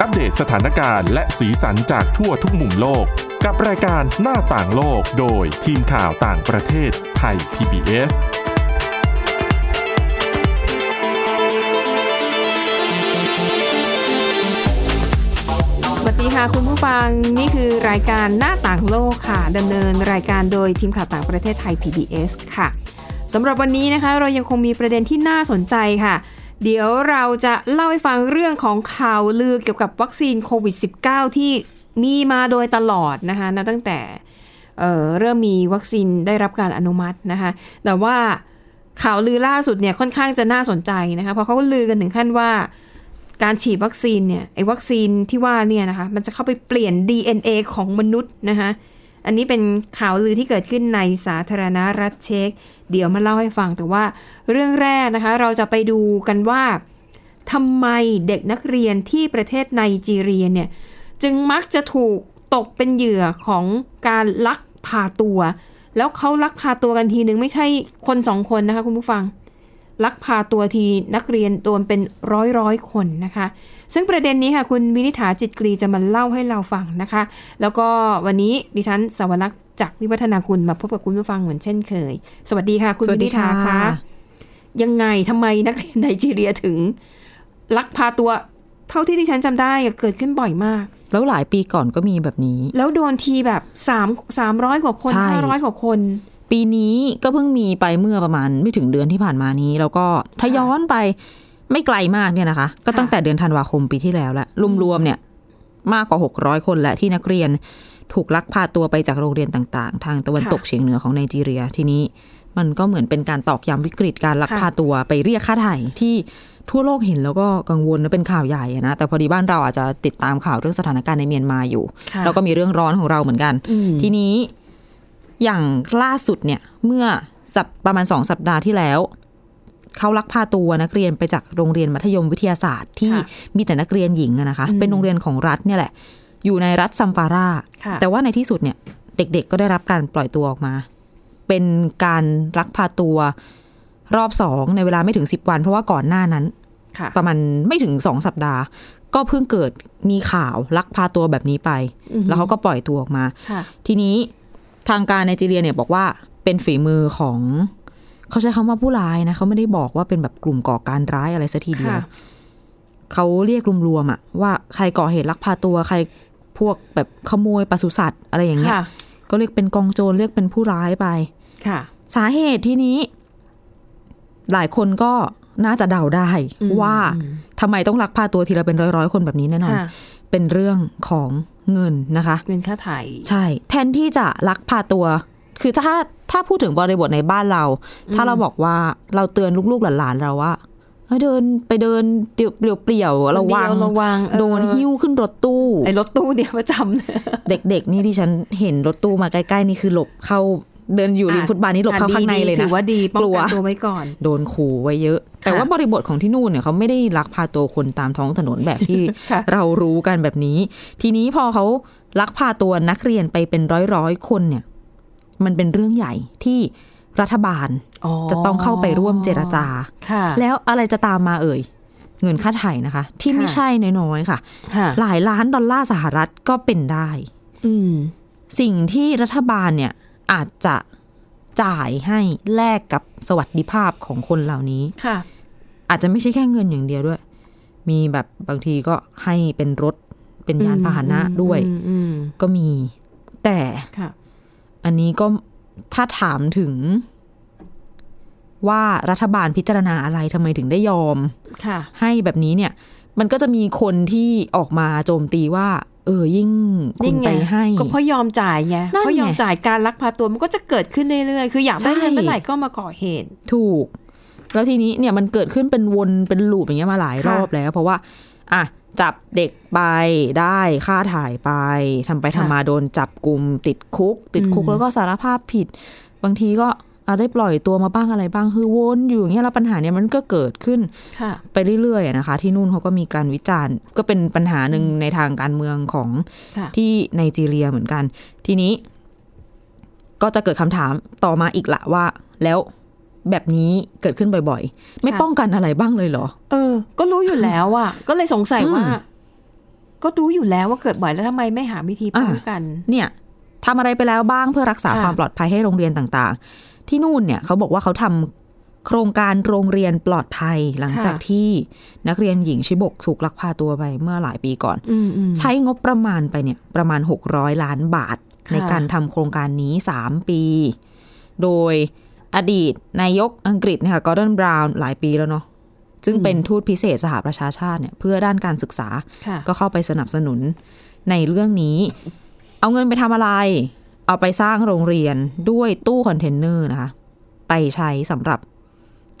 อัปเดตสถานการณ์และสีสันจากทั่วทุกมุมโลก กับรายการหน้าต่างโลกโดยทีมข่าวต่างประเทศไทย PBS สวัสดีค่ะคุณผู้ฟังนี่คือรายการหน้าต่างโลกค่ะดำเนินรายการโดยทีมข่าวต่างประเทศไทย PBS ค่ะสำหรับวันนี้นะคะ เรายังคงมีประเด็นที่น่าสนใจค่ะ เดี๋ยวเราจะเล่าให้ฟังเรื่องของข่าวลือเกี่ยวกับวัคซีนโควิด -19 ที่มีมาโดยตลอดนะคะนับตั้งแต่เเริ่มมีวัคซีนได้รับการอนุมัตินะคะแต่ว่าข่าวลือล่าสุดเนี่ยค่อนข้างจะน่าสนใจนะคะเพราะเขากลือกันถึงขั้นว่าการฉีดวัคซีนเนี่ยไอ้วัคซีนที่ว่าเนี่ยนะคะมันจะเข้าไปเปลี่ยน DNA ของมนุษย์นะคะ อันนี้เป็นข่าวลือที่เกิดขึ้นในสาธารณรัฐเช็กเดี๋ยวมาเล่าให้ฟังแต่ว่าเรื่องแรกนะคะ เราจะไปดูกันว่าทำไมเด็กนักเรียนที่ประเทศไนจีเรียเนี่ย จึงมักจะถูกตกเป็นเหยื่อของการลักพาตัว แล้วเขาลักพาตัวกันทีนึงไม่ใช่คนสองคนนะคะคุณผู้ฟัง ลักพาตัวทีนักเรียนโดนเป็นร้อยร้อยคนนะคะ ซึ่งประเด็นนี้ค่ะคุณวินิษฐาจิตกรีจะมาเล่าให้เราฟังนะคะ แล้วก็วันนี้ดิฉันสวรักษ์จากวิวัฒนาคุณมาพบกับคุณผู้ฟังเหมือนเช่นเคย สวัสดีค่ะ คุณสวัวิสดีนิษฐาค่ะคะยังไงทำไมนักเรียนไนจีเรียถึง ลักพาตัวเท่าที่ดิฉันจำได้อะเกิดขึ้นบ่อยมาก แล้วหลายปีก่อนก็มีแบบนี้ แล้วโดนทีแบบสามสามร้อยกว่าคนใช่ห้าร้อยกว่าคน ปีนี้ก็เพิ่งมีไปเมื่อประมาณไม่ถึงเดือนที่ผ่านมานี้ แล้วก็ถ้าย้อนไป ไม่ไกลมากเนี่ยนะคะ ก็ตั้งแต่เดือนธันวาคมปีที่แล้วและรวมๆเนี่ย มากกว่า600คนและที่นักเรียนถูกลักพาตัวไปจากโรงเรียนต่างๆ ทางตะวันค่ะตกเฉียงเหนือของไนจีเรีย ทีนี้มันก็เหมือนเป็นการตอกย้ำวิกฤตการลักค่ะพาตัวไปเรียกค่าไถ่ที่ทั่วโลกเห็นแล้วก็กังวลและเป็นข่าวใหญ่อะนะ แต่พอดีบ้านเราอาจจะติดตามข่าวเรื่องสถานการณ์ในเมียนมาอยู่ค่ะแล้วก็มีเรื่องร้อนของเราเหมือนกันอืมทีนี้อย่างล่าสุดเนี่ย เมื่อสัปประมาณสองสัปดาห์ที่แล้ว เขาลักพาตัวนักเรียนไปจากโรงเรียนมัธยมวิทยาศาสตร์ ที่ค่ะมีแต่นักเรียนหญิงอะนะคะอืมเป็นโรงเรียนของรัฐเนี่ยแหละ อยู่ในรัฐซัมฟาราค่ะแต่ว่าในที่สุดเนี่ยเด็กๆ ก็ได้รับการปล่อยตัวออกมา เป็นการลักพาตัวรอบสองในเวลาไม่ถึงสิบวัน เพราะว่าก่อนหน้านั้นค่ะประมาณไม่ถึงสองสัปดาห์ ก็เพิ่งเกิดมีข่าวลักพาตัวแบบนี้ไปอือฮึแล้วเขาก็ปล่อยตัวออกมาค่ะทีนี้ทางการไนจีเรียเนี่ยบอกว่าเป็นฝีมือของ เขาใช้คำว่าผู้ร้ายนะเขาไม่ได้บอกว่าเป็นแบบกลุ่มก่อการร้ายอะไรสัทีเดียวค่ะเขาเรียกรวมๆอะว่าใครก่อเหตุลักพาตัวใครพวกแบบขโมยปศุสัตว์อะไรอย่างเงี้ยค่ะก็เรียกเป็นกองโจรเรียกเป็นผู้ร้ายไป ค่ะ สาเหตุที่นี้ หลายคนก็น่าจะเดาได้อืมว่าอืมทำไมต้องลักพาตัวทีละเป็นร้อยๆคนแบบนี้แน่นอนค่ะเป็นเรื่องของเงินนะคะ เงินค่าไถ่ใช่ แทนที่จะลักพาตัว คือถ้าถ้าพูดถึงบริบทในบ้านเรา ถ้าเราบอกว่าเราเตือนลูกๆหลานๆเราว่าเฮ้ยเดินไปเดินเปลี่ยวๆระวังระวังเออโดนหิ้วขึ้นรถตู้ไอ้รถตู้เนี่ยประจำเลยเด็กๆ นี่ที่ฉันเห็นรถตู้มาใกล้ๆนี่คือหลบเข้าเดินอยู่ริมฟุตบาทนี่หลบเข้าอะข้างในดีเลยถืนะอว่าดีป้องกลัวกันตัวไว้ก่อน โดนขู่ไว้เยอะ แต่ว่าบริบทของที่นู่นเนี่ยเขาไม่ได้ลักพาตัวคนตามท้องถนนแบบที่ค่ะเรารู้กันแบบนี้ ทีนี้พอเขาลักพาตัวนักเรียนไปเป็นร้อยๆคนเนี่ย มันเป็นเรื่องใหญ่ที่รัฐบาลอ๋อจะต้องเข้าไปร่วมเจรจาค่ะแล้วอะไรจะตามมาเอ่ย เงินค่าไถ่นะคะ ที่ไม่ค่ะใช่น้อยๆค่ะค่ะ หลายล้านดอลลาร์สหรัฐก็เป็นได้อืมสิ่งที่รัฐบาลเนี่ยอาจจะจ่ายให้แลกกับสวัสดิภาพของคนเหล่านี้ค่ะ อาจจะไม่ใช่แค่เงินอย่างเดียวด้วย มีแบบบางทีก็ให้เป็นรถเป็นยานพาหนะด้วยอืมอืมก็มี แต่ค่ะ อันนี้ก็ถ้าถามถึง ว่ารัฐบาลพิจารณาอะไรทำไมถึงได้ยอมค่ะให้แบบนี้เนี่ย มันก็จะมีคนที่ออกมาโจมตีว่า เออยิ่งคุณไปให้ ก็เพราะยอมจ่ายไงนั่นไงเพราะยอมจ่ายการลักพาตัวมันก็จะเกิดขึ้นเรื่อยๆคืออยากได้ใช่เงินเมื่อไหร่ก็มาก่อเหตุ ถูก แล้วทีนี้เนี่ยมันเกิดขึ้นเป็นวนเป็นลูปอย่างเงี้ยมาหลายค่ะรอบแล้ว เพราะว่า อะ จับเด็กไปได้ค่าถ่ายไปทำไปทำมาโดนจับกลุ่มติดคุก ติดคุกแล้วก็สารภาพผิด บางทีก็อาได้ปล่อยตัวมาบ้างอะไรบ้างคือวนอยู่อย่างเงี้ยแล้วปัญหาเนี่ยมันก็เกิดขึ้นค่ะไปเรื่อยๆอะนะคะ ที่นู่นเขาก็มีการวิจารณ์ ก็เป็นปัญหาหนึ่งในทางการเมืองของค่ะที่ไนจีเรียเหมือนกัน ทีนี้ ก็จะเกิดคำถามต่อมาอีกละว่า แล้ว แบบนี้เกิดขึ้นบ่อย ๆ ไม่ค่ะป้องกันอะไรบ้างเลยเหรอ เออ ก็รู้อยู่แล้วอะ ก็เลยสงสัยว่าอืมก็รู้อยู่แล้วว่าเกิดบ่อยแล้วทำไมไม่หาวิธีป้องกัน เนี่ยทำอะไรไปแล้วบ้างเพื่อรักษาค่ะความปลอดภัยให้โรงเรียนต่างๆ ที่นู่นเนี่ยเขาบอกว่าเขาทำโครงการโรงเรียนปลอดภัยหลังจากที่นักเรียนหญิงชิบกถูกลักพาตัวไปเมื่อหลายปีก่อนอืมอืมใช้งบประมาณไปเนี่ยประมาณ 600 ล้านบาทค่ะในการทำโครงการนี้ 3 ปี โดย อดีตนายกอังกฤษเนี่ยค่ะกอร์ดอนบราวน์หลายปีแล้วเนาะซึ่งเป็นทูตพิเศษสหประชาชาติเนี่ยเพื่อด้านการศึกษาค่ะก็เข้าไปสนับสนุนในเรื่องนี้ เอาเงินไปทำอะไร เอาไปสร้างโรงเรียนด้วยตู้คอนเทนเนอร์นะคะ ไปใช้สำหรับ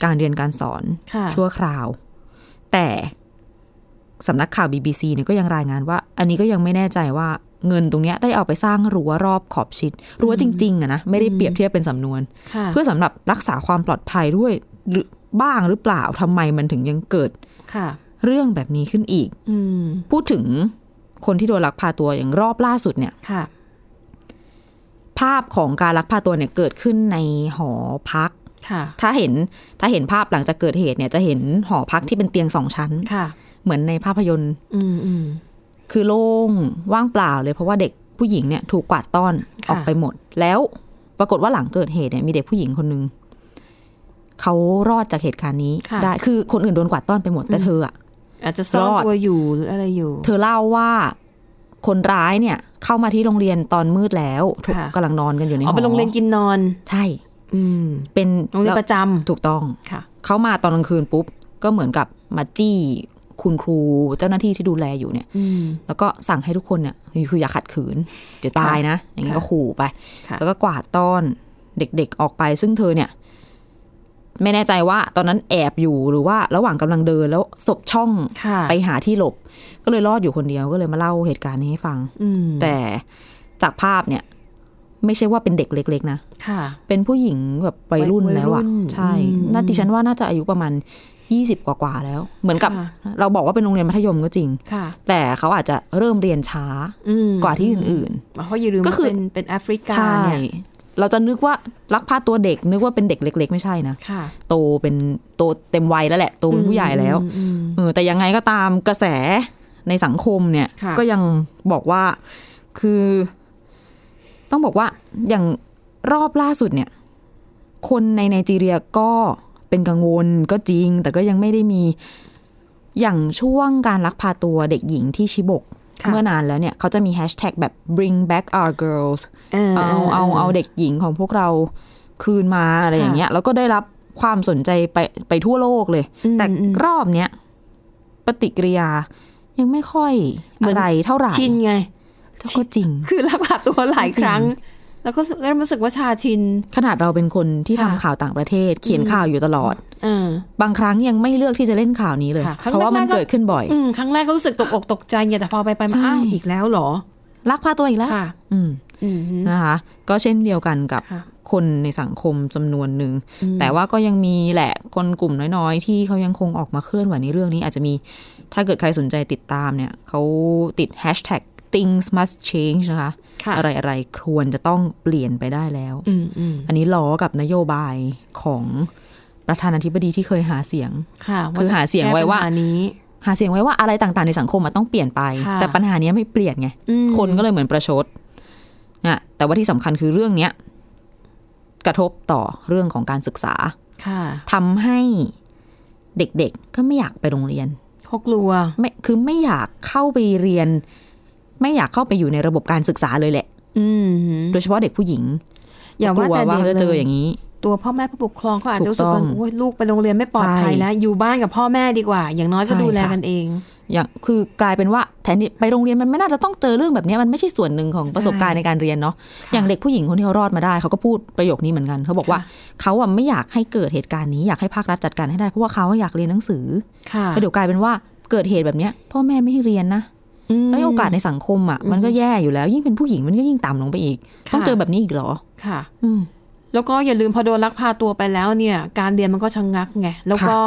การเรียนการสอนค่ะชั่วคราว แต่สำนักข่าว BBC เนี่ยก็ยังรายงานว่า อันนี้ก็ยังไม่แน่ใจว่า เงินตรงเนี้ยได้เอาไปสร้างรั้วรอบขอบชิด รั้วจริงๆอะนะไม่ได้เปรียบเทียบเป็นสำนวนค่ะเพื่อสำหรับรักษาความปลอดภัยด้วยหรือบ้างหรือเปล่าทำไมมันถึงยังเกิดค่ะ เรื่องแบบนี้ขึ้นอีก อืมพูดถึงคนที่โดนลักพาตัวอย่างรอบล่าสุดเนี่ยค่ะ ภาพของการลักพาตัวเนี่ยเกิดขึ้นในหอพักค่ะถ้าเห็นถ้าเห็นภาพหลังจากเกิดเหตุเนี่ยจะเห็นหอพักที่เป็นเตียงสองชั้นค่ะ เหมือนในภาพยนตร์ อืมอืม คือโล่งว่างเปล่าเลยเพราะว่าเด็กผู้หญิงเนี่ยถูกกวาดต้อนค่ะออกไปหมด แล้วปรากฏว่าหลังเกิดเหตุเนี่ยมีเด็กผู้หญิงคนหนึ่งเขารอดจากเหตุการณ์นี้ค่ะได้คือคนอื่นโดนกวาดต้อนไปหมดแต่เธออะอาจจะซ่อนรอดตัวอยู่หรืออะไรอยู่ เธอเล่าว่าคนร้ายเนี่ย เข้ามาที่โรงเรียนตอนมืดแล้วถูกค่ะกำลังนอนกันอยู่ในหเอาอไปโรงเรียนกินนอน ใช่ อืม เป็นโรงเรียนประจถูกต้องำค่ะ เขามาตอนกลางคืนปุ๊บ ก็เหมือนกับมาจี้ คุณครูเจ้าหน้าที่ที่ดูแลอยู่เนี่ยอืมแล้วก็สั่งให้ทุกคนเนี่ยคืออย่าขัดขืน เดี๋ยวตายนะ อย่างนี้ก็ค่ะขู่ไปค่ะแล้วก็กวาดต้อนเด็กๆออกไป ซึ่งเธอเนี่ย ไม่แน่ใจว่าตอนนั้นแอบอยู่หรือว่าระหว่างกำลังเดินแล้วศพช่องค่ะไปหาที่หลบ ก็เลยรอดอยู่คนเดียวก็เลยมาเล่าเหตุการณ์นี้ให้ฟังอืมแต่จากภาพเนี่ย ไม่ใช่ว่าเป็นเด็กเล็ก ๆ นะค่ะ เป็นผู้หญิงแบบวัยรุ่นวัยแล้วอะรุ่นใช่อืมน่าดิฉันว่าน่าจะอายุประมาณยี่สิบกว่าๆแล้ว เหมือนกับค่ะเราบอกว่าเป็นโรงเรียนมัธยมก็จริงค่ะแต่เขาอาจจะเริ่มเรียนช้าอืมกว่าที่อื่นเพราะอย่าลืมก็ว่าคือเป็นเป็นแอฟริๆกาใช่เนี่ยเราจะนึกว่าลักพาตัวเด็กนึกว่าเป็นเด็กเล็ก ๆ ไม่ใช่นะค่ะโตเป็นโตเต็มวัยแล้วแหละโตเป็นผู้ใหญ่แล้วอืมอืมเออแต่ยังไงก็ตามกระแสในสังคมเนี่ยค่ะก็ยังบอกว่าคือ ต้องบอกว่าอย่างรอบล่าสุดเนี่ย คนในไนจีเรียก็เป็นกังวลก็จริง แต่ก็ยังไม่ได้มีอย่างช่วงการลักพาตัวเด็กหญิงที่ชิบกค่ะเมื่อนานแล้วเนี่ยเขาจะมีแฮชแท็กแบบ bring back our girls เออเอาเอาเอาเด็กหญิงของพวกเราคืนมาอะไรอย่างเงี้ย แล้วก็ได้รับความสนใจไปไปทั่วโลกเลยอืมแต่อืมรอบเนี้ยปฏิกิริยายังไม่ค่อยเหมือนอะไรเท่าไหร่ชินไง ก็จริง คือลักพาตัวหลายจริงครั้ง แล้วก็เริ่มรู้สึกว่าชาชิน ขนาดเราเป็นคนที่ทำค่ะข่าวต่างประเทศ เขียนข่าวอยู่ตลอดเออบางครั้งยังไม่เลือกที่จะเล่นข่าวนี้เลยค่ะครั้งเพราะว่ามันแรกๆก็เกิดขึ้นบ่อยอืมครั้งแรกก็รู้สึกตกอกตกใจไงแต่พอไปไปมาใช่อ้าวอีกแล้วเหรอ ลักพาตัวอีกแล้วค่ะอืมอืมนะคะ ก็เช่นเดียวกันกับค่ะคนในสังคมจำนวนหนึ่งอืมแต่ว่าก็ยังมีแหละคนกลุ่มน้อยๆ ที่เขายังคงออกมาเคลื่อนไหวในเรื่องนี้อาจจะมีถ้าเกิดใครสนใจติดตามเนี่ยเขาติด hashtag things must change นะคะค่ะอะไรอะไรๆควรจะต้องเปลี่ยนไปได้แล้วอืมอืมอันนี้ล้อกับนโยบายของประธานาธิบดีที่เคยหาเสียงค่ะคือหาเสียงไว้ว่าแก้ปัญหนี้ หาเสียงไว้ว่าอะไรต่างๆในสังคมมันต้องเปลี่ยนไปค่ะแต่ปัญหานี้ไม่เปลี่ยนไงอืมคนก็เลยเหมือนประชดนะแต่ว่าที่สำคัญคือเรื่องเนี้ยกระทบต่อเรื่องของการศึกษาค่ะทำให้เด็กๆก็ไม่อยากไปโรงเรียนเขากลัวไม่คือไม่อยากเข้าไปเรียน ไม่อยากเข้าไปอยู่ในระบบการศึกษาเลยแหละ อืมโดยเฉพาะเด็กผู้หญิง อย่าว่ากลัวแต่ว่าเด็กเขาจะเจอเลยอย่างนี้ ตัวพ่อแม่ผู้ปกครองเขาอาจจะรู้สึกถูกต้ว่าองโอ้ยลูกไปโรงเรียนไม่ปลอดภัยใช่แล้ว อยู่บ้านกับพ่อแม่ดีกว่า อย่างน้อยก็ใช่ดูแลค่ะกันเอง อย่างคือกลายเป็นว่าแทนที่ไปโรงเรียนมันไม่น่าจะต้องเจอเรื่องแบบนี้มันไม่ใช่ส่วนหนึ่งของประสบการณ์ในการเรียนเนาะค่ะอย่างเด็กผู้หญิงคนที่เขารอดมาได้เขาก็พูดประโยคนี้เหมือนกันเขาบอกว่าค่ะเขาอะไม่อยากให้เกิดเหตุการณ์นี้อยากให้ภาครัฐจัดการให้ได้เพราะว่าเขาอยากเรียนหนังสือค่ะแล้วเดี๋ยวกลายเป็นว่าเกิดเหตุแบบเนี้ยพ่อแม่ไม่ให้เรียนนะ มแล้วโอกาสในสังคมอะอืมมันก็แย่อยู่แล้ว ยิ่งเป็นผู้หญิงมันก็ยิ่งต่ำลงไปอีกค่ะต้องเจอแบบนี้อีกเหรอค่ะ อืมแล้วก็อย่าลืมพอโดนลักพาตัวไปแล้วเนี่ย การเรียนมันก็ชะงงักไงแล้วก็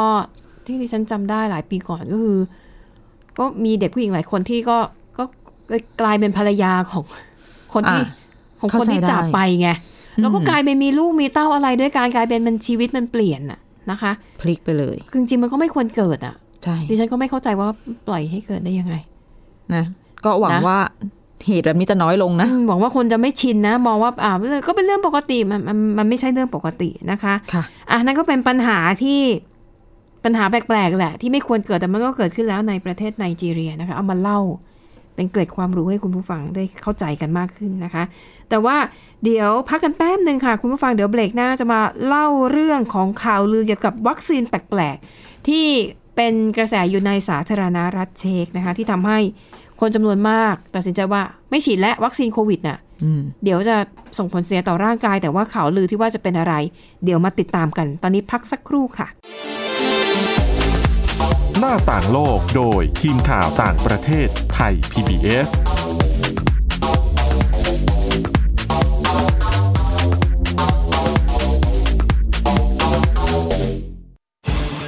ที่ดิฉันจำได้หลายปีก่อนก็คือ ก็มีเด็กผู้หญิงหลายคนที่ก็ก็กลายเป็นภรรยาของคนที่อะของคนเข้าใจที่จากได้ไปไงแล้วก็อืมกลายไปมีลูกมีเต้าอะไรด้วยการกลายเป็นมันชีวิตมันเปลี่ยนน่ะนะคะ พลิกไปเลยคือจริงๆมันก็ไม่ควรเกิดอะใช่ดิฉันก็ไม่เข้าใจว่าปล่อยให้เกิดได้ยังไง นะก็หวังนะ ว่าเหตุแบบนี้จะน้อยลงนะ อืมหวังว่าคนจะไม่ชินนะ มองว่าอ่าก็เป็นเรื่องปกติมันมันมันไม่ใช่เรื่องปกตินะคะ ค่ะ อะนั่นก็เป็นปัญหาที่ปัญหาแปลกๆแหละ ที่ไม่ควรเกิดแต่มันก็เกิดขึ้นแล้วในประเทศไนจีเรียนะคะ เอามาเล่าเป็นเกร็ดความรู้ให้คุณผู้ฟังได้เข้าใจกันมากขึ้นนะคะ แต่ว่าเดี๋ยวพักกันแป๊บหนึ่งค่ะ คุณผู้ฟังเดี๋ยวเบรกหน้าจะมาเล่าเรื่องของข่าวลือเกี่ยวกับวัคซีนแปลกๆที่ เป็นกระแสอยู่ในสาธารณรัฐเช็กนะคะที่ทำให้คนจำนวนมากตัดสินใจว่าไม่ฉีดและวัคซีนโควิดน่ะอืมเดี๋ยวจะส่งผลเสียต่อร่างกาย แต่ว่าข่าวลือที่ว่าจะเป็นอะไร เดี๋ยวมาติดตามกัน ตอนนี้พักสักครู่ค่ะ หน้าต่างโลกโดยทีมข่าวต่างประเทศไทย PBS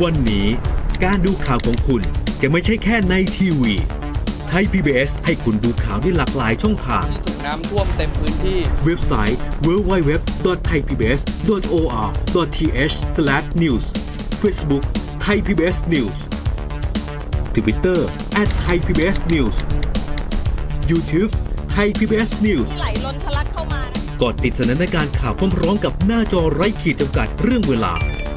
วันนี้การดูข่าวของคุณจะไม่ใช่แค่ในทีวีไทย PBS ให้คุณดูข่าวได้หลากหลายช่องทางถูกน้ำท่วมเต็มพื้นที่ เว็บไซต์ www.thaipbs.or.th/news Facebook Thai PBS News Twitter @thaipbsnews YouTube Thai PBS News ไหลล้นทะลักเข้ามานะกดติดสนันในการข่าวพร้อมๆกับหน้าจอไร้ขีดจำกัดเรื่องเวลา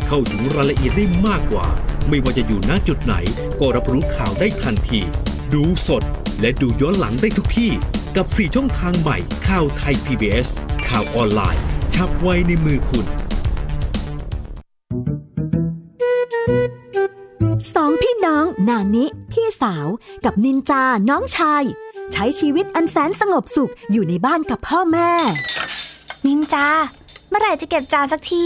เข้าถึงรายละเอียดได้มากกว่า ไม่ว่าจะอยู่ณจุดไหน ก็รับรู้ข่าวได้ทันที ดูสด และดูย้อนหลังได้ทุกที่ กับ 4 ช่องทางใหม่ ข่าวไทย PBS ข่าวออนไลน์ ชับไว้ในมือคุณสองพี่น้องนานิ พี่สาว กับนินจาน้องชาย ใช้ชีวิตอันแสนสงบสุขอยู่ในบ้านกับพ่อแม่ นินจาเมื่อไหร่จะเก็บจานสักที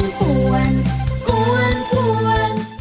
ก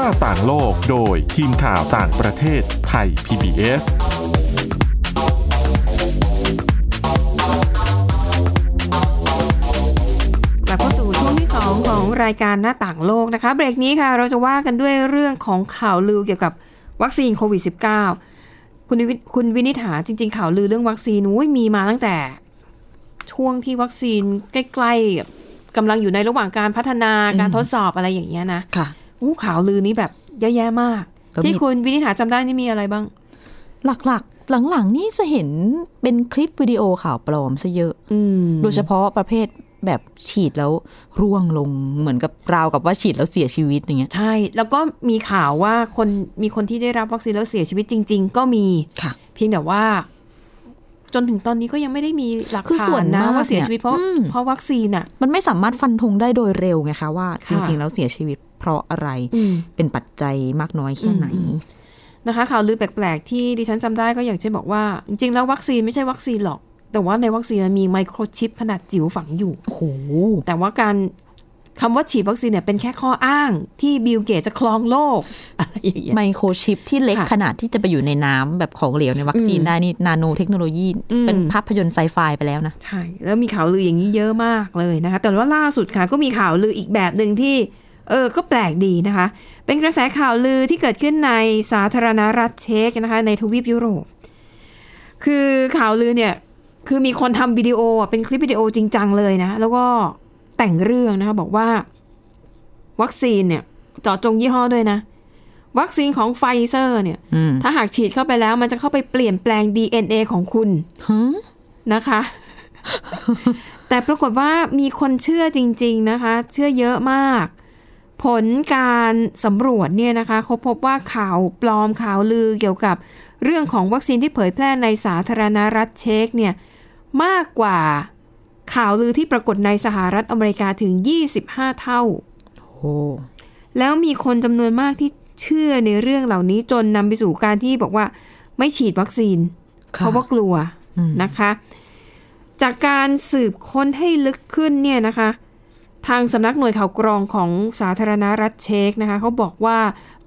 หน้าต่างโลกโดยทีมข่าวต่างประเทศไทย PBS กลับเข้าสู่ช่วงที่ 2 ของรายการหน้าต่างโลกนะคะ เบรกนี้ค่ะ เราจะว่ากันด้วยเรื่องของข่าวลือเกี่ยวกับวัคซีนโควิด -19 คุณวิคุณวินิษฐาจริง ๆ ข่าวลือเรื่องวัคซีนอุ้ยมีมาตั้งแต่ช่วงที่วัคซีนใกล้ๆกำลังอยู่ในระหว่างการพัฒนาการทดสอบอะไรอย่างเงี้ยนะ ค่ะ อู้ข่าวลือนี้แบบแย่ๆมากแล้วมีที่คุณวินิษฐาจำได้นี่มีอะไรบ้าง หลักๆ หลังๆ นี่จะเห็นเป็นคลิปวิดีโอข่าวปลอมซะเยอะอืมโดยเฉพาะประเภทแบบฉีดแล้วร่วงลงเหมือนกับราวกับว่าฉีดแล้วเสียชีวิตอย่างเงี้ย ใช่ แล้วก็มีข่าวว่าคนมีคนที่ได้รับวัคซีนแล้วเสียชีวิตจริง ๆ ก็มีค่ะ เพียงแต่ว่า จนถึงตอนนี้ก็ยังไม่ได้มีหลักคือส่ฐาวนนนะมากว่าเสียชีวิตเพราะเนี่ยอืมเพราะวัคซีนอะ มันไม่สามารถฟันธงได้โดยเร็วไงคะว่าจค่ะริง ๆ แล้วเสียชีวิต เพราะอะไรอืมเป็นปัจจัยมากน้อยแค่ไหนอืมนะคะข่าวลือแปลกๆที่ดิฉันจำได้ก็อย่างเช่นบอกว่า จริงๆแล้ววัคซีนไม่ใช่วัคซีนหรอก แต่ว่าในวัคซีนมันมีไมโครชิปขนาดจิ๋วฝังอยู่โอ้โหแต่ว่าการคำว่าฉีดวัคซีนเนี่ยเป็นแค่ข้ออ้างที่บิลเกตจะครองโลกอะไรอย่างเงี้ยไมโครชิปที่เล็กค่ะขนาดที่จะไปอยู่ในน้ำแบบของเหลวในวัคซีนอืมได้นี่นาโนเทคโนโลยีอืมเป็นภาพยนตร์ไซไฟไปแล้วนะ ใช่ แล้วมีข่าวลืออย่างนี้เยอะมากเลยนะคะ แต่ว่าล่าสุดค่ะก็มีข่าวลืออีกแบบหนึ่งที่ เออ ก็แปลกดีนะคะ เป็นกระแสข่าวลือที่เกิดขึ้นในสาธารณรัฐเช็กนะคะ ในทวีปยุโรป คือข่าวลือเนี่ย คือมีคนทำวิดีโออะเป็นคลิปวิดีโอจริงจังเลยนะ แล้วก็แต่งเรื่องนะคะ บอกว่า วัคซีนเนี่ยเจาะจงยี่ห้อด้วยนะ วัคซีนของไฟเซอร์เนี่ยอืมถ้าหากฉีดเข้าไปแล้ว มันจะเข้าไปเปลี่ยนแปลง DNA ของคุณฮะนะคะ แต่ปรากฏว่ามีคนเชื่อจริง ๆนะคะ เชื่อเยอะมาก ผลการสำรวจเนี่ยนะคะเขาพบว่าข่าวปลอมข่าวลือเกี่ยวกับเรื่องของวัคซีนที่เผยแพร่ในสาธารณรัฐเช็กเนี่ยมากกว่าข่าวลือที่ปรากฏในสหรัฐอเมริกาถึง 25 เท่าโอ้แล้วมีคนจำนวนมากที่เชื่อในเรื่องเหล่านี้จนนำไปสู่การที่บอกว่าไม่ฉีดวัคซีน เพราะว่ากลัวนะคะ จากการสืบค้นให้ลึกขึ้นเนี่ยนะคะ ทางสำนักหน่วยข่าวกรองของสาธารณรัฐเช็กนะคะเขาบอกว่า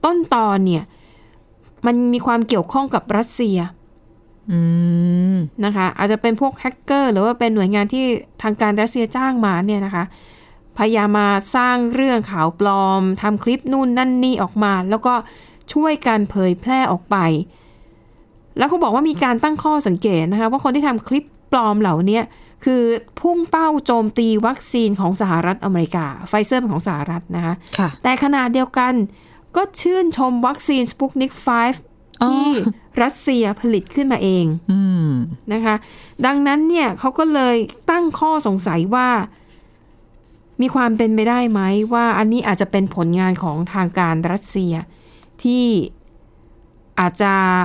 ต้นตอเนี่ยมันมีความเกี่ยวข้องกับรัสเซียอืมนะคะ อาจจะเป็นพวกแฮกเกอร์ หรือว่าเป็นหน่วยงานที่ทางการรัสเซียจ้างมาเนี่ยนะคะ พยายามมาสร้างเรื่องข่าวปลอมทำคลิปนู่นนั่นนี่ออกมา แล้วก็ช่วยกันเผยแพร่ออกไป แล้วเขาบอกว่ามีการตั้งข้อสังเกตนะคะ ว่าคนที่ทำคลิปปลอมเหล่าเนี้ย คือพุ่งเป้าโจมตีวัคซีนของสหรัฐอเมริกา ไฟเซอร์เป็นของสหรัฐนะคะค่ะแต่ขณะเดียวกันก็ชื่นชมวัคซีนสปุกนิก5อ๋อที่รัสเซียผลิตขึ้นมาเองอืมนะคะ ดังนั้นเนี่ยเขาก็เลยตั้งข้อสงสัยว่า มีความเป็นไปได้ไหมว่าอันนี้อาจจะเป็นผลงานของทางการรัสเซียที่อาจจะอ่า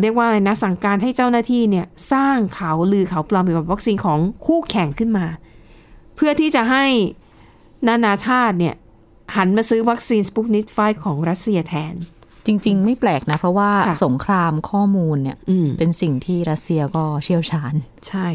เรียกว่าอะไรนะสั่งการให้เจ้าหน้าที่เนี่ยสร้างข่าวลือข่าวปลอมเกี่ยวกับวัคซีนของคู่แข่งขึ้นมา เพื่อที่จะให้นานาชาติเนี่ยหันมาซื้อวัคซีนสปุตนิกไฟว์ของรัสเซียแทน จริง ๆ ไม่แปลกนะ เพราะว่าค่ะสงครามข้อมูลเนี่ยอืมเป็นสิ่งที่รัสเซียก็เชี่ยวชาญ ใช่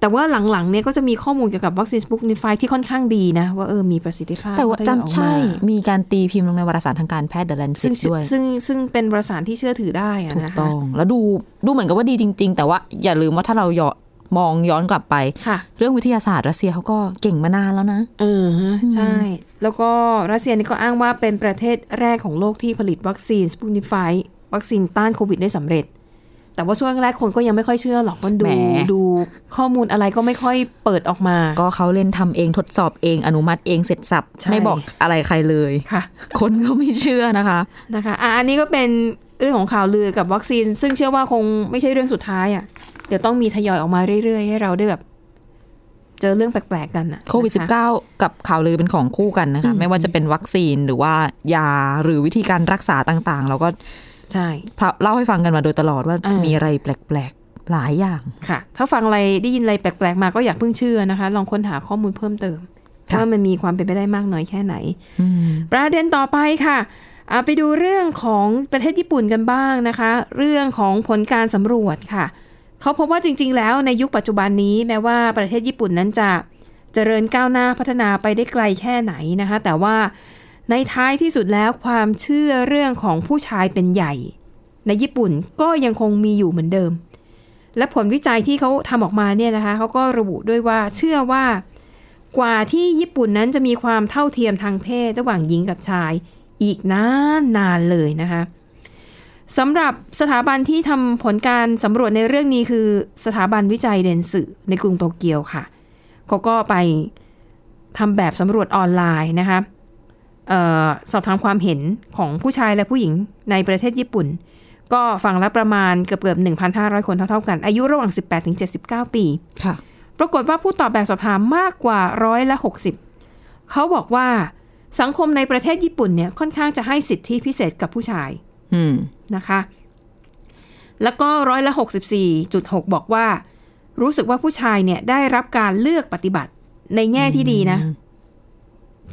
แต่ว่าหลังๆเนี่ยก็จะมีข้อมูลเกี่ยวกับวัคซีนสปุตนิกไฟว์ที่ค่อนข้างดีนะ ว่าเออมีประสิทธิภาพ แต่ว่าทยอยออกจำใช่มามีการตีพิมพ์ลงในวารสารทางการแพทย์ ซึ่ง The Lancet ด้วย ซึ่งซึ่งเป็นวารสารที่เชื่อถือได้อะถูกนะคะต้อง แล้วดูดูเหมือนกับว่าดีจริง ๆ แต่ว่าอย่าลืมว่าถ้าเราย้อน มองย้อนกลับไปค่ะเรื่องวิทยาศาสตร์รัสเซียเขาก็เก่งมานานแล้วนะ เออฮะใช่ แล้วก็รัสเซียนี่ก็อ้างว่าเป็นประเทศแรกของโลกที่ผลิตวัคซีนสปุตนิกไฟว์วัคซีนต้านโควิดได้สำเร็จ แต่ว่าช่วงแรกคนก็ยังไม่ค่อยเชื่อหรอกมันดูแหมดูข้อมูลอะไรก็ไม่ค่อยเปิดออกมา ก็เขาเล่นทำเองทดสอบเองอนุมัติเองเสร็จสรรพใช่ไม่บอกอะไรใครเลยค่ะ คนก็ไม่เชื่อนะคะนะคะอะอันนี้ก็เป็นเรื่องของข่าวลือกับวัคซีน ซึ่งเชื่อว่าคงไม่ใช่เรื่องสุดท้ายอะ เดี๋ยวต้องมีทยอยออกมาเรื่อยๆ ให้เราได้แบบ เจอเรื่องแปลกๆกันอะโควิดนะคะ -19 กับข่าวลือเป็นของคู่กันนะคะ ไม่ว่าจะเป็นวัคซีนหรือว่ายาหรือวิธีการรักษาต่างๆ เราก็ใช่เล่าให้ฟังกันมาโดยตลอดว่าเออมีอะไรแปลกๆหลายอย่างค่ะ ถ้าฟังอะไรได้ยินอะไรแปลกๆมาก็อย่าเพิ่งเชื่อนะคะ ลองค้นหาข้อมูลเพิ่มเติมค่ะว่ามันมีความเป็นไปได้มากน้อยแค่ไหนอืมประเด็นต่อไปค่ะอะไปดูเรื่องของประเทศญี่ปุ่นกันบ้างนะคะ เรื่องของผลการสำรวจค่ะ เขาพบว่าจริง ๆ แล้วในยุคปัจจุบันนี้แม้ว่าประเทศญี่ปุ่นนั้นจะเจริญก้าวหน้าพัฒนาไปได้ไกลแค่ไหนนะคะ แต่ว่าในท้ายที่สุดแล้วความเชื่อเรื่องของผู้ชายเป็นใหญ่ ในญี่ปุ่นก็ยังคงมีอยู่เหมือนเดิม และผลวิจัยที่เขาทำออกมาเนี่ยนะคะเขาก็ระบุด้วยว่าเชื่อว่ากว่าที่ญี่ปุ่นนั้นจะมีความเท่าเทียมทางเพศระหว่างหญิงกับชาย อีกนานนานเลยนะคะ สำหรับสถาบันที่ทำผลการสำรวจในเรื่องนี้คือสถาบันวิจัยเดนสึในกรุงโตเกียวค่ะเขาก็ไปทำแบบสำรวจออนไลน์นะคะเออสอบถามความเห็นของผู้ชายและผู้หญิงในประเทศญี่ปุ่น ก็ฝั่งละประมาณเกือบเกือบ1,500 คนเท่าๆกัน อายุระหว่าง 18-79 ปีค่ะ ปรากฏว่าผู้ตอบแบบสอบถามมากกว่าร้อยละ60เขาบอกว่าสังคมในประเทศญี่ปุ่นเนี่ยค่อนข้างจะให้สิทธิพิเศษกับผู้ชายอืม นะคะ แล้วก็ร้อยละ 64.6 บอกว่า รู้สึกว่าผู้ชายเนี่ยได้รับการเลือกปฏิบัติในแง่ที่ดีนะ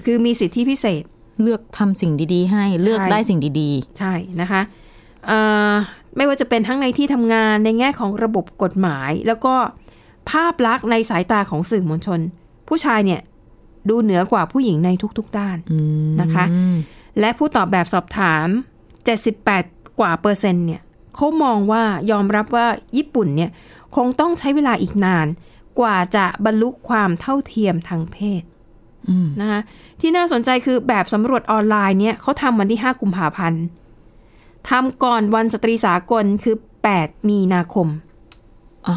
คือมีสิทธิพิเศษ เลือกทำสิ่งดีๆ ให้เลือกได้สิ่งดีใช่นะคะเอ่อไม่ว่าจะเป็นทั้งในที่ทำงานในแง่ของระบบกฎหมาย แล้วก็ภาพลักษณ์ในสายตาของสื่อมวลชน ผู้ชายเนี่ยดูเหนือกว่าผู้หญิงในทุกๆด้านๆอืมนะคะ และผู้ตอบแบบสอบถาม 78 กว่าเปอร์เซ็นต์เนี่ยเขามองว่ายอมรับว่าญี่ปุ่นเนี่ยคงต้องใช้เวลาอีกนานกว่าจะบรรลุความเท่าเทียมทางเพศอืมนะคะที่น่าสนใจคือแบบสำรวจออนไลน์เนี่ยเขาทำวันที่ 5 กุมภาพันธ์ทำก่อนวันสตรีสากลคือ 8 มีนาคมอะ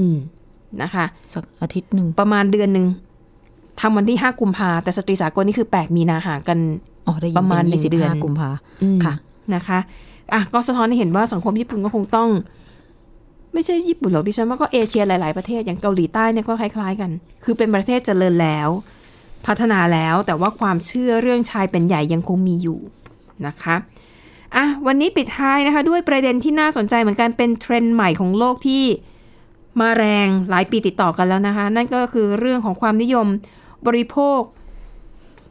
อืมนะคะ สักอาทิตย์หนึ่งประมาณเดือนหนึ่งทำวันที่ 5 กุมภาแต่สตรีสากลนี่คือ 8 มีนาห่างกันอ๋อได้ยินประมาณเป็หนึ่งยี่สิบเดือนห้ากุมภาอืมค่ะ นะคะอะก็สะท้อนให้เห็นว่าสังคมญี่ปุ่นก็คงต้อง ไม่ใช่ญี่ปุ่นหรอกดิฉันว่าก็เอเชียหลาย ๆ ประเทศอย่างเกาหลีใต้เนี่ยก็คล้าย ๆ กัน คือเป็นประเทศเจริญแล้ว พัฒนาแล้วแต่ว่าความเชื่อเรื่องชายเป็นใหญ่ยังคงมีอยู่นะคะอะวันนี้ปิดท้ายนะคะ ด้วยประเด็นที่น่าสนใจเหมือนกันเป็นเทรนด์ใหม่ของโลกที่มาแรงหลายปีติดต่อกันแล้วนะคะ นั่นก็คือเรื่องของความนิยมบริโภค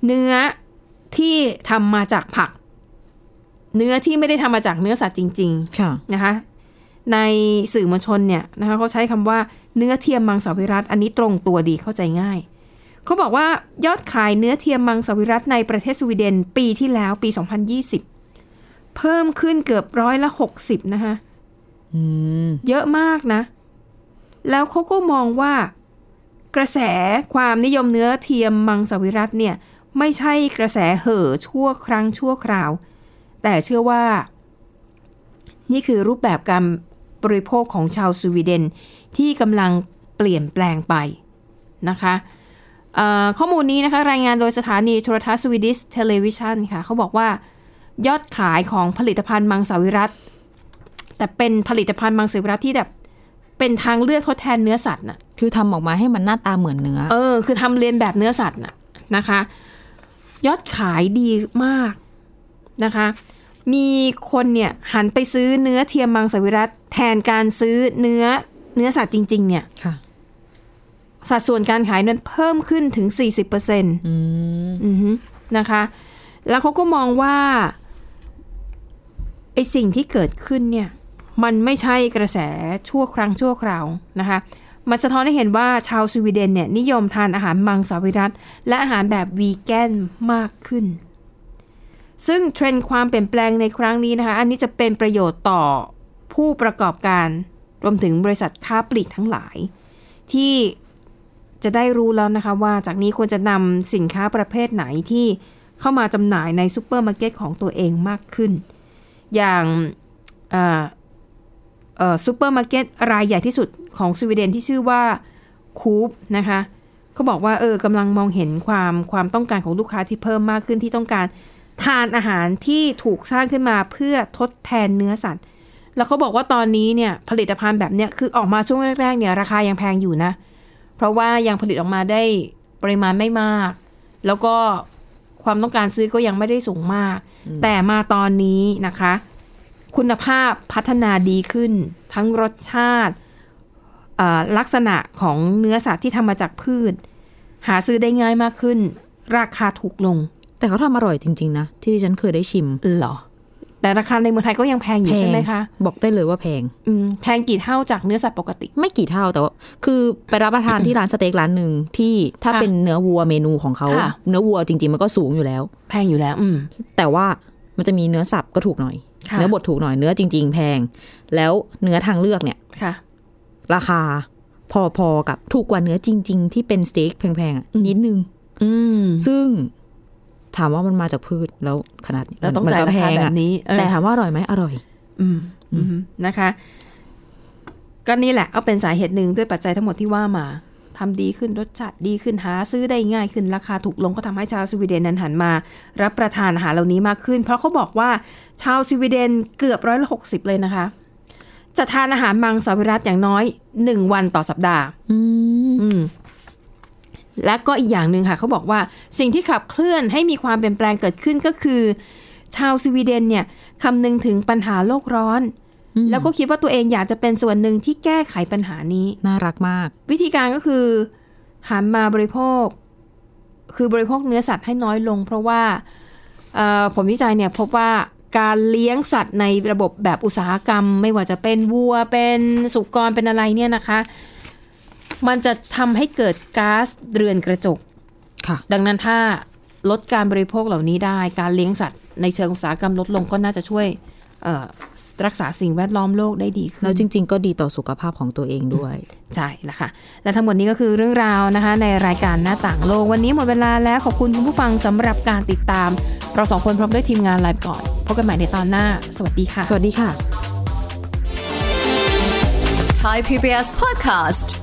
เนื้อที่ทำมาจากผัก เนื้อที่ไม่ได้ทำมาจากเนื้อสัตว์จริงค่ะๆนะคะ ในสื่อมวลชนเนี่ยนะคะเขาใช้คำว่าเนื้อเทียมมังสวิรัตอันนี้ตรงตัวดีเข้าใจง่ายเขาบอกว่ายอดขายเนื้อเทียมมังสวิรัตในประเทศสวีเดนปีที่แล้วปี 2020 เพิ่มขึ้นเกือบร้อยละ 60 นะคะอืมเยอะมากนะ แล้วเขาก็มองว่ากระแสความนิยมเนื้อเทียมมังสวิรัตเนี่ย ไม่ใช่กระแสเห่อชั่วครั้งชั่วคราว แต่เชื่อว่า นี่คือรูปแบบการบริโภคของชาวสวีเดนที่กำลังเปลี่ยนแปลงไปนะคะเอ่อข้อมูลนี้นะคะรายงานโดยสถานีโทรทัศน์ Swedish Television ค่ะเขาบอกว่ายอดขายของผลิตภัณฑ์มังสวิรัตแต่เป็นผลิตภัณฑ์มังสวิรัตที่แบบเป็นทางเลือกทดแทนเนื้อสัตว์น่ะคือทำออกมาให้มันหน้าตาเหมือนเนื้อ เออ คือทำเลียนแบบเนื้อสัตว์น่ะนะคะ ยอดขายดีมากนะคะ มีคนเนี่ยหันไปซื้อเนื้อเทียมมังสวิรัตแทนการซื้อเนื้อเนื้อสัตว์จริง ๆ เนี่ยค่ะสัดส่วนการขายนั้นเพิ่มขึ้นถึง 40%เปอร์เซ็นต์อืมอือฮึนะคะ แล้วเขาก็มองว่าไอสิ่งที่เกิดขึ้นเนี่ย มันไม่ใช่กระแสชั่วครั้งชั่วคราวนะคะมันสะท้อนให้เห็นว่าชาวสวีเดนเนี่ยนิยมทานอาหารมังสวิรัตและอาหารแบบวีแกนมากขึ้น ซึ่งเทรนด์ความเปลี่ยนแปลงในครั้งนี้นะคะ อันนี้จะเป็นประโยชน์ต่อผู้ประกอบการ รวมถึงบริษัทค้าปลีกทั้งหลาย ที่จะได้รู้แล้วนะคะว่าจากนี้ควรจะนำสินค้าประเภทไหนที่เข้ามาจำหน่ายในซูเปอร์มาร์เก็ตของตัวเองมากขึ้น อย่างซูเปอร์มาร์เก็ตรายใหญ่ที่สุดของสวีเดนที่ชื่อว่าคูปนะคะเขาบอกว่าเออกำลังมองเห็นความความต้องการของลูกค้าที่เพิ่มมากขึ้นที่ต้องการ ทานอาหารที่ถูกสร้างขึ้นมาเพื่อทดแทนเนื้อสัตว์ แล้วเขาบอกว่าตอนนี้เนี่ยผลิตภัณฑ์แบบเนี้ยคือออกมาช่วงแรกๆเนี่ยราคายังแพงอยู่นะ เพราะว่ายังผลิตออกมาได้ปริมาณไม่มาก แล้วก็ความต้องการซื้อก็ยังไม่ได้สูงมาก แต่มาตอนนี้นะคะ คุณภาพพัฒนาดีขึ้น ทั้งรสชาติเอ่อลักษณะของเนื้อสัตว์ที่ทำมาจากพืช หาซื้อได้ง่ายมากขึ้น ราคาถูกลง แต่เขาทำอร่อยจริง ๆ นะ ที่ดิฉันเคยได้ชิมเหรอ แต่ราคาในเมืองไทยก็ยังแพงอยู่ใช่ไหมคะ บอกได้เลยว่าแพงอืมแพงกี่เท่าจากเนื้อสัตว์ปกติ ไม่กี่เท่าแต่ว่าคือไปรับประทานที่ร้านสเต็กร้านหนึ่งที่ถ้าค่ะเป็นเนื้อวัวเมนูของเขาค่ะเนื้อวัวจริง ๆ มันก็สูงอยู่แล้ว แพงอยู่แล้ว อืมแต่ว่ามันจะมีเนื้อสับก็ถูกหน่อยค่ะเนื้อบดถูกหน่อยเนื้อจริง ๆ แพง แล้วเนื้อทางเลือกเนี่ยค่ะ ราคาพอๆกับถูกกว่าเนื้อจริง ๆ ที่เป็นสเต็กแพงๆอะนิดนึงอืมซึ่ง ถามว่ามันมาจากพืชแล้วขนาดแล้วต้องมันจ่ายก็ราคาพงแบอะบนี้เออแต่ถามว่าอร่อยไหมอร่อยอืมอืมนะคะ ก็นี่แหละเอาเป็นสาเหตุหนึ่งด้วยปัจจัยทั้งหมดที่ว่ามาทำดีขึ้นรสชาติดีขึ้นหาซื้อได้ง่ายขึ้นราคาถูกลงก็ทำให้ชาวสวีเดนนั้นหันมา รับประทานอาหารเหล่านี้มากขึ้น เพราะเขาบอกว่าชาวสวีเดนเกือบร้อยละหกสิบเลยนะคะ จะทานอาหารมังสวิรัตอย่างน้อยหนึ่งวันต่อสัปดาห์ อืมอืม และก็อีกอย่างหนึ่งค่ะเขาบอกว่าสิ่งที่ขับเคลื่อนให้มีความเปลี่ยนแปลงเกิดขึ้นก็คือ ชาวสวีเดนเนี่ยคำนึงถึงปัญหาโลกร้อน แล้วก็คิดว่าตัวเองอยากจะเป็นส่วนหนึ่งที่แก้ไขปัญหานี้ น่ารักมาก วิธีการก็คือหันมาบริโภค คือบริโภคเนื้อสัตว์ให้น้อยลง เพราะว่าเอ่อผลวิจัยเนี่ยพบว่าการเลี้ยงสัตว์ในระบบแบบอุตสาหกรรม ไม่ว่าจะเป็นวัวเป็นสุกรเป็นอะไรเนี่ยนะคะ มันจะทำให้เกิดก๊าซเรือนกระจก ค่ะ ดังนั้นถ้าลดการบริโภคเหล่านี้ได้ การเลี้ยงสัตว์ในเชิงอุตสาหกรรมลดลงก็น่าจะช่วยเอ่อรักษาสิ่งแวดล้อมโลกได้ดีขึ้น แล้วจริง ๆ ก็ดีต่อสุขภาพของตัวเองด้วย ใช่แล้วค่ะ และทั้งหมดนี้ก็คือเรื่องราวนะคะ ในรายการหน้าต่างโลก วันนี้หมดเวลาแล้วขอบคุณคุณผู้ฟังสำหรับการติดตาม เราสองคนพร้อมด้วยทีมงานไลฟ์ก่อน พบกันใหม่ในตอนหน้า สวัสดีค่ะ สวัสดีค่ะ Thai PBS podcast.